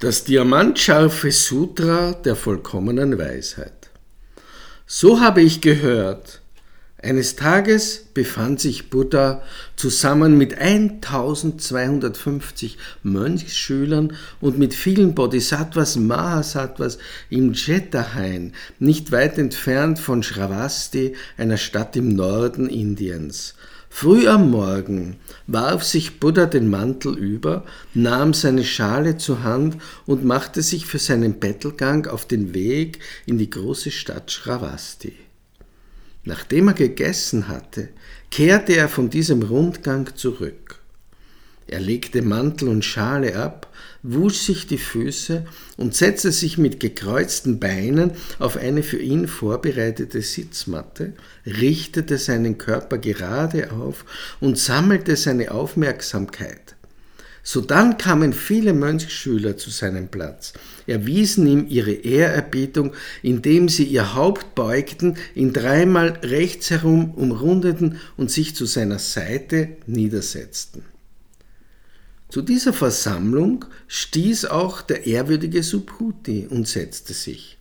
Das diamantscharfe Sutra der vollkommenen Weisheit. So habe ich gehört, eines Tages befand sich Buddha zusammen mit 1250 Mönchsschülern und mit vielen Bodhisattvas, Mahasattvas im Jetahain, nicht weit entfernt von Shravasti, einer Stadt im Norden Indiens. Früh am Morgen warf sich Buddha den Mantel über, nahm seine Schale zur Hand und machte sich für seinen Bettelgang auf den Weg in die große Stadt Shravasti. Nachdem er gegessen hatte, kehrte er von diesem Rundgang zurück. Er legte Mantel und Schale ab, wusch sich die Füße und setzte sich mit gekreuzten Beinen auf eine für ihn vorbereitete Sitzmatte, richtete seinen Körper gerade auf und sammelte seine Aufmerksamkeit. Sodann kamen viele Mönchsschüler zu seinem Platz, erwiesen ihm ihre Ehrerbietung, indem sie ihr Haupt beugten, ihn dreimal rechts herum umrundeten und sich zu seiner Seite niedersetzten. Zu dieser Versammlung stieß auch der ehrwürdige Subhuti und setzte sich.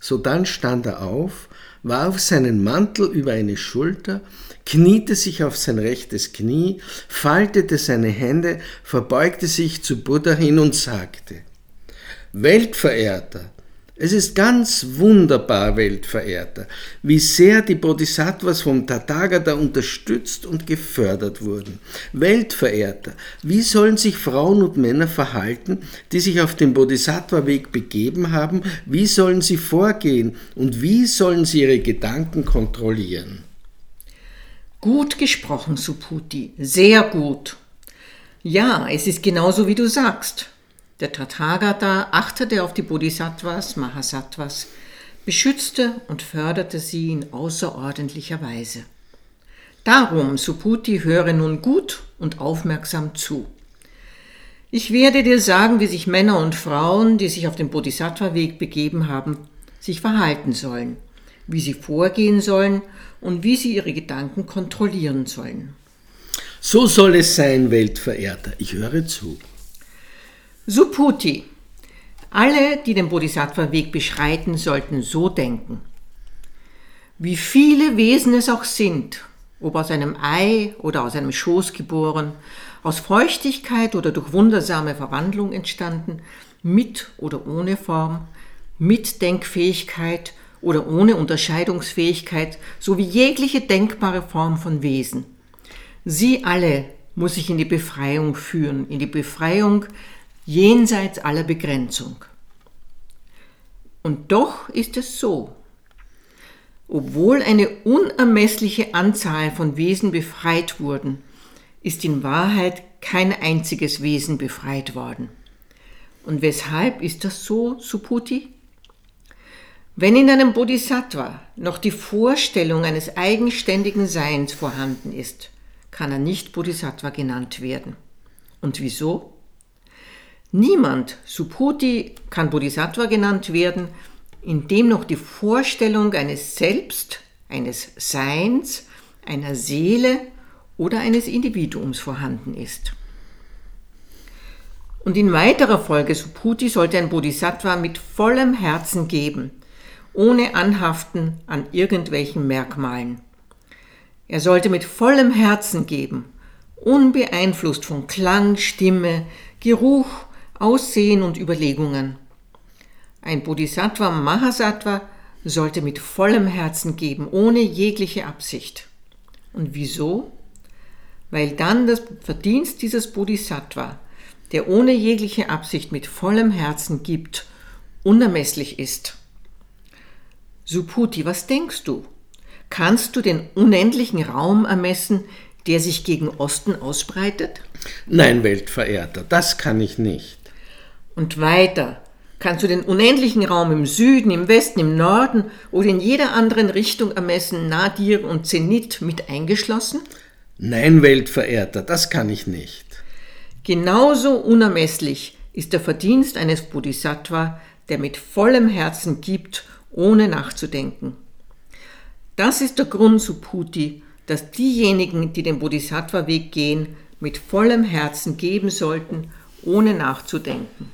Sodann stand er auf, warf seinen Mantel über eine Schulter, kniete sich auf sein rechtes Knie, faltete seine Hände, verbeugte sich zu Buddha hin und sagte, Weltverehrter, es ist ganz wunderbar, Weltverehrter, wie sehr die Bodhisattvas vom Tathagata unterstützt und gefördert wurden. Weltverehrter, wie sollen sich Frauen und Männer verhalten, die sich auf den Bodhisattva-Weg begeben haben? Wie sollen sie vorgehen und wie sollen sie ihre Gedanken kontrollieren? Gut gesprochen, Suputi, sehr gut. Ja, es ist genauso, wie du sagst. Der Tathagata achtete auf die Bodhisattvas, Mahasattvas, beschützte und förderte sie in außerordentlicher Weise. Darum, Suputi, höre nun gut und aufmerksam zu. Ich werde dir sagen, wie sich Männer und Frauen, die sich auf den Bodhisattva-Weg begeben haben, sich verhalten sollen, wie sie vorgehen sollen und wie sie ihre Gedanken kontrollieren sollen. So soll es sein, Weltverehrter. Ich höre zu. Suputi. Alle, die den Bodhisattva-Weg beschreiten, sollten so denken. Wie viele Wesen es auch sind, ob aus einem Ei oder aus einem Schoß geboren, aus Feuchtigkeit oder durch wundersame Verwandlung entstanden, mit oder ohne Form, mit Denkfähigkeit oder ohne Unterscheidungsfähigkeit, sowie jegliche denkbare Form von Wesen. Sie alle muss ich in die Befreiung führen, in die Befreiung jenseits aller Begrenzung. Und doch ist es so, obwohl eine unermessliche Anzahl von Wesen befreit wurden, ist in Wahrheit kein einziges Wesen befreit worden. Und weshalb ist das so, Suputi? Wenn in einem Bodhisattva noch die Vorstellung eines eigenständigen Seins vorhanden ist, kann er nicht Bodhisattva genannt werden. Und wieso? Niemand, Subhuti, kann Bodhisattva genannt werden, in dem noch die Vorstellung eines Selbst, eines Seins, einer Seele oder eines Individuums vorhanden ist. Und in weiterer Folge Subhuti sollte ein Bodhisattva mit vollem Herzen geben, ohne Anhaften an irgendwelchen Merkmalen. Er sollte mit vollem Herzen geben, unbeeinflusst von Klang, Stimme, Geruch Aussehen und Überlegungen. Ein Bodhisattva Mahasattva sollte mit vollem Herzen geben, ohne jegliche Absicht. Und wieso? Weil dann das Verdienst dieses Bodhisattva, der ohne jegliche Absicht mit vollem Herzen gibt, unermesslich ist. Suputi, was denkst du? Kannst du den unendlichen Raum ermessen, der sich gegen Osten ausbreitet? Nein, Weltverehrter, das kann ich nicht. Und weiter kannst du den unendlichen Raum im Süden, im Westen, im Norden oder in jeder anderen Richtung ermessen, Nadir und Zenit mit eingeschlossen? Nein, Weltverehrter, das kann ich nicht. Genauso unermesslich ist der Verdienst eines Bodhisattva, der mit vollem Herzen gibt, ohne nachzudenken. Das ist der Grund, Subhuti, dass diejenigen, die den Bodhisattva-Weg gehen, mit vollem Herzen geben sollten, ohne nachzudenken.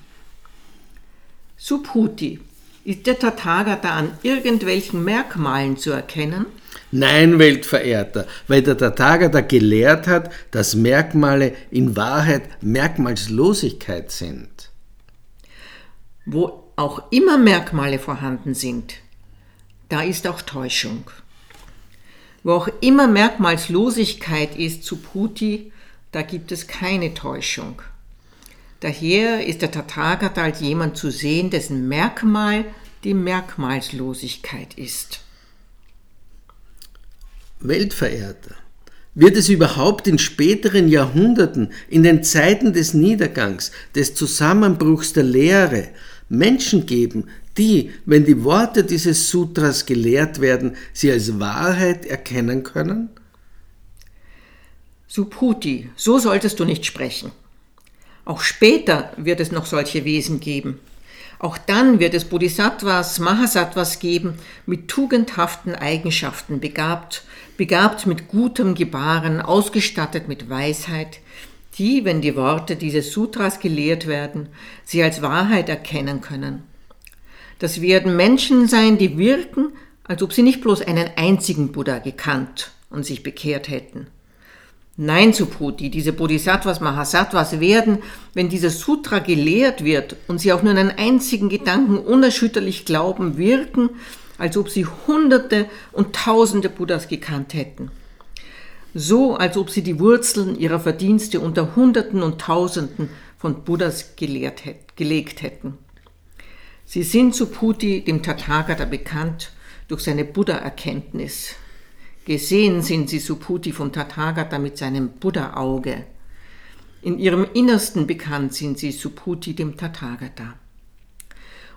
Subhuti, ist der Tathagata an irgendwelchen Merkmalen zu erkennen? Nein, Weltverehrter, weil der Tathagata gelehrt hat, dass Merkmale in Wahrheit Merkmalslosigkeit sind. Wo auch immer Merkmale vorhanden sind, da ist auch Täuschung. Wo auch immer Merkmalslosigkeit ist zu Puti, da gibt es keine Täuschung. Daher ist der Tathagata als jemand zu sehen, dessen Merkmal die Merkmalslosigkeit ist. Weltverehrter, wird es überhaupt in späteren Jahrhunderten, in den Zeiten des Niedergangs, des Zusammenbruchs der Lehre, Menschen geben, die, wenn die Worte dieses Sutras gelehrt werden, sie als Wahrheit erkennen können? Subhuti, so solltest du nicht sprechen. Auch später wird es noch solche Wesen geben. Auch dann wird es Bodhisattvas, Mahasattvas geben, mit tugendhaften Eigenschaften begabt, begabt mit gutem Gebaren, ausgestattet mit Weisheit, die, wenn die Worte dieses Sutras gelehrt werden, sie als Wahrheit erkennen können. Das werden Menschen sein, die wirken, als ob sie nicht bloß einen einzigen Buddha gekannt und sich bekehrt hätten. Nein, Subhuti, diese Bodhisattvas, Mahasattvas werden, wenn dieses Sutra gelehrt wird und sie auch nur einen einzigen Gedanken unerschütterlich glauben, wirken, als ob sie Hunderte und Tausende Buddhas gekannt hätten. So, als ob sie die Wurzeln ihrer Verdienste unter Hunderten und Tausenden von Buddhas gelehrt, gelegt hätten. Sie sind Subhuti, dem Tathagata, bekannt durch seine Buddha-Erkenntnis, Gesehen sind sie Subhuti vom Tathagata mit seinem Buddha-Auge. In ihrem Innersten bekannt sind sie Subhuti dem Tathagata.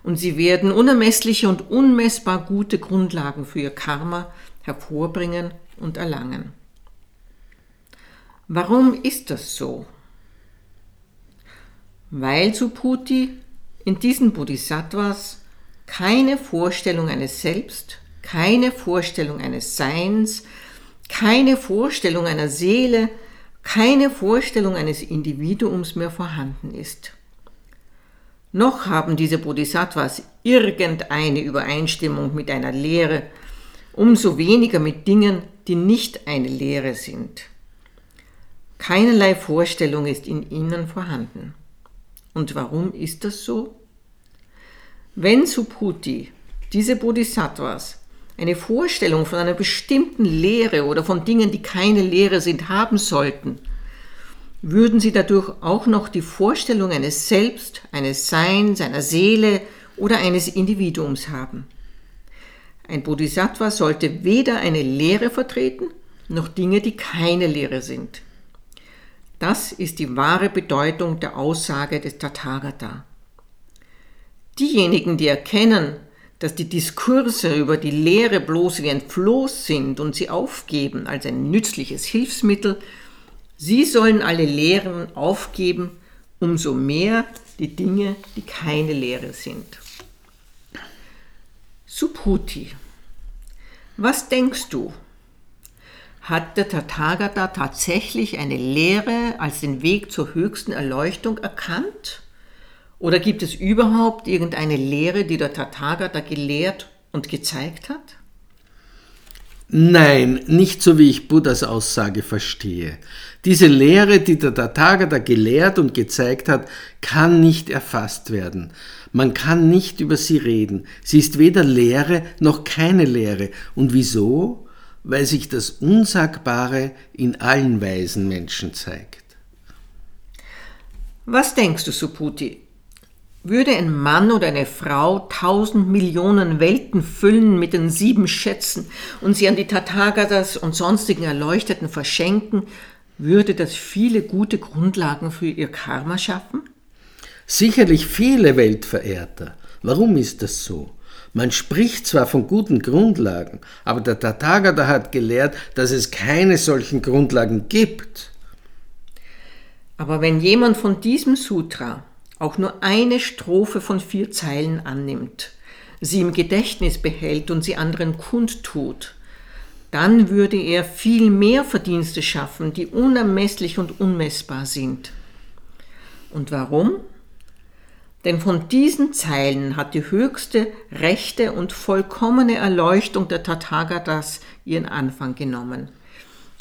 Und sie werden unermessliche und unmessbar gute Grundlagen für ihr Karma hervorbringen und erlangen. Warum ist das so? Weil Subhuti in diesen Bodhisattvas keine Vorstellung eines Selbst keine Vorstellung eines Seins, keine Vorstellung einer Seele, keine Vorstellung eines Individuums mehr vorhanden ist. Noch haben diese Bodhisattvas irgendeine Übereinstimmung mit einer Lehre, umso weniger mit Dingen, die nicht eine Lehre sind. Keinerlei Vorstellung ist in ihnen vorhanden. Und warum ist das so? Wenn Subhuti, diese Bodhisattvas, eine Vorstellung von einer bestimmten Lehre oder von Dingen, die keine Lehre sind, haben sollten, würden sie dadurch auch noch die Vorstellung eines Selbst, eines Seins, einer Seele oder eines Individuums haben. Ein Bodhisattva sollte weder eine Lehre vertreten, noch Dinge, die keine Lehre sind. Das ist die wahre Bedeutung der Aussage des Tathagata. Diejenigen, die erkennen, dass die Diskurse über die Lehre bloß wie ein Floß sind und sie aufgeben als ein nützliches Hilfsmittel, sie sollen alle Lehren aufgeben, umso mehr die Dinge, die keine Lehre sind. Subhuti. Was denkst du? Hat der Tathagata tatsächlich eine Lehre als den Weg zur höchsten Erleuchtung erkannt? Oder gibt es überhaupt irgendeine Lehre, die der Tathagata gelehrt und gezeigt hat? Nein, nicht so wie ich Buddhas Aussage verstehe. Diese Lehre, die der Tathagata gelehrt und gezeigt hat, kann nicht erfasst werden. Man kann nicht über sie reden. Sie ist weder Lehre noch keine Lehre. Und wieso? Weil sich das Unsagbare in allen weisen Menschen zeigt. Was denkst du, Suputi? Würde ein Mann oder eine Frau tausend Millionen Welten füllen mit den sieben Schätzen und sie an die Tathagatas und sonstigen Erleuchteten verschenken, würde das viele gute Grundlagen für ihr Karma schaffen? Sicherlich viele Weltverehrter. Warum ist das so? Man spricht zwar von guten Grundlagen, aber der Tathagata hat gelehrt, dass es keine solchen Grundlagen gibt. Aber wenn jemand von diesem Sutra auch nur eine Strophe von vier Zeilen annimmt, sie im Gedächtnis behält und sie anderen kundtut, dann würde er viel mehr Verdienste schaffen, die unermesslich und unmessbar sind. Und warum? Denn von diesen Zeilen hat die höchste, rechte und vollkommene Erleuchtung der Tathagatas ihren Anfang genommen.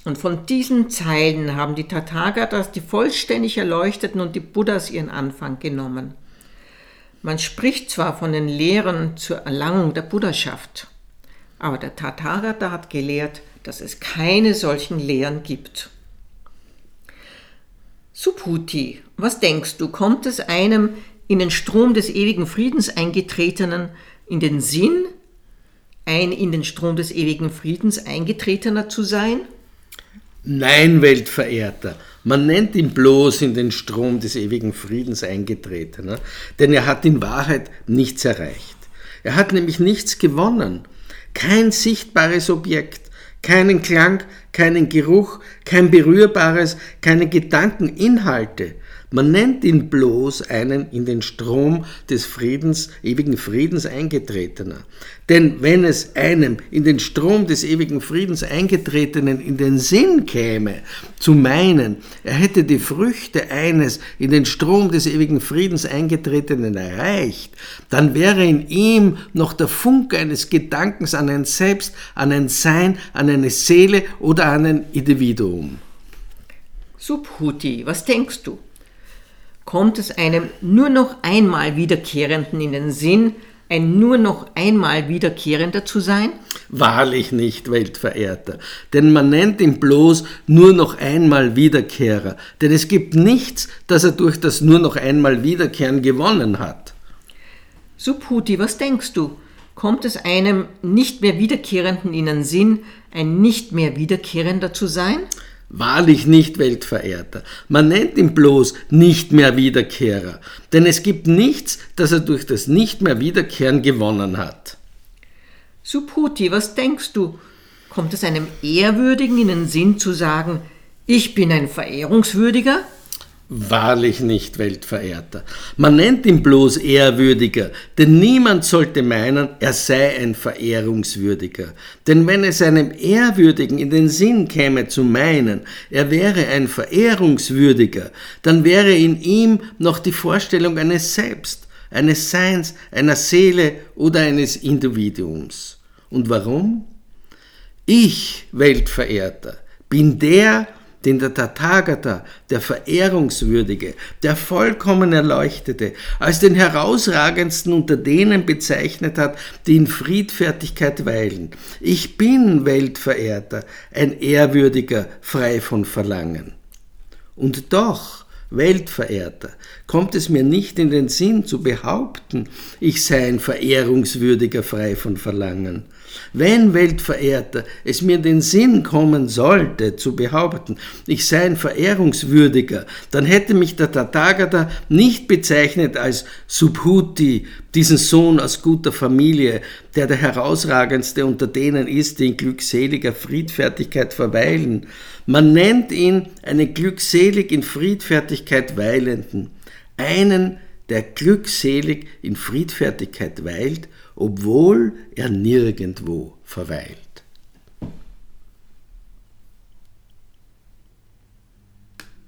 Und von diesen Zeilen haben die Tathagatas, die vollständig Erleuchteten und die Buddhas ihren Anfang genommen. Man spricht zwar von den Lehren zur Erlangung der Buddhaschaft, aber der Tathagata hat gelehrt, dass es keine solchen Lehren gibt. Subhuti, was denkst du, kommt es einem in den Strom des ewigen Friedens eingetretenen in den Sinn, ein in den Strom des ewigen Friedens eingetretener zu sein? Nein, Weltverehrter, man nennt ihn bloß in den Strom des ewigen Friedens eingetretener, denn er hat in Wahrheit nichts erreicht. Er hat nämlich nichts gewonnen, kein sichtbares Objekt, keinen Klang, keinen Geruch, kein berührbares, keine Gedankeninhalte. Man nennt ihn bloß einen in den Strom des Friedens, ewigen Friedens eingetretener. Denn wenn es einem in den Strom des ewigen Friedens eingetretenen in den Sinn käme, zu meinen, er hätte die Früchte eines in den Strom des ewigen Friedens eingetretenen erreicht, dann wäre in ihm noch der Funke eines Gedankens an ein Selbst, an ein Sein, an eine Seele oder an ein Individuum. Subhuti, was denkst du? Kommt es einem nur noch einmal Wiederkehrenden in den Sinn, ein nur noch einmal Wiederkehrender zu sein? Wahrlich nicht, Weltverehrter, denn man nennt ihn bloß nur noch einmal Wiederkehrer, denn es gibt nichts, das er durch das nur noch einmal Wiederkehren gewonnen hat. Subhuti, was denkst du? Kommt es einem nicht mehr Wiederkehrenden in den Sinn, ein nicht mehr Wiederkehrender zu sein? Wahrlich nicht Weltverehrter. Man nennt ihn bloß nicht mehr Wiederkehrer, denn es gibt nichts, das er durch das nicht mehr Wiederkehren gewonnen hat. Subhuti, was denkst du? Kommt es einem Ehrwürdigen in den Sinn zu sagen, ich bin ein Verehrungswürdiger? Wahrlich nicht, Weltverehrter. Man nennt ihn bloß Ehrwürdiger, denn niemand sollte meinen, er sei ein Verehrungswürdiger. Denn wenn es einem Ehrwürdigen in den Sinn käme zu meinen, er wäre ein Verehrungswürdiger, dann wäre in ihm noch die Vorstellung eines Selbst, eines Seins, einer Seele oder eines Individuums. Und warum? Ich, Weltverehrter, bin der, den der Tathagata, der Verehrungswürdige, der vollkommen Erleuchtete, als den herausragendsten unter denen bezeichnet hat, die in Friedfertigkeit weilen. Ich bin Weltverehrter, ein Ehrwürdiger, frei von Verlangen. Und doch, Weltverehrter, kommt es mir nicht in den Sinn zu behaupten, ich sei ein Verehrungswürdiger frei von Verlangen. Wenn, Weltverehrter, es mir den Sinn kommen sollte, zu behaupten, ich sei ein Verehrungswürdiger, dann hätte mich der Tathagata nicht bezeichnet als Subhuti, diesen Sohn aus guter Familie, der der herausragendste unter denen ist, die in glückseliger Friedfertigkeit verweilen. Man nennt ihn einen glückselig in Friedfertigkeit weilenden, einen, der glückselig in Friedfertigkeit weilt obwohl er nirgendwo verweilt.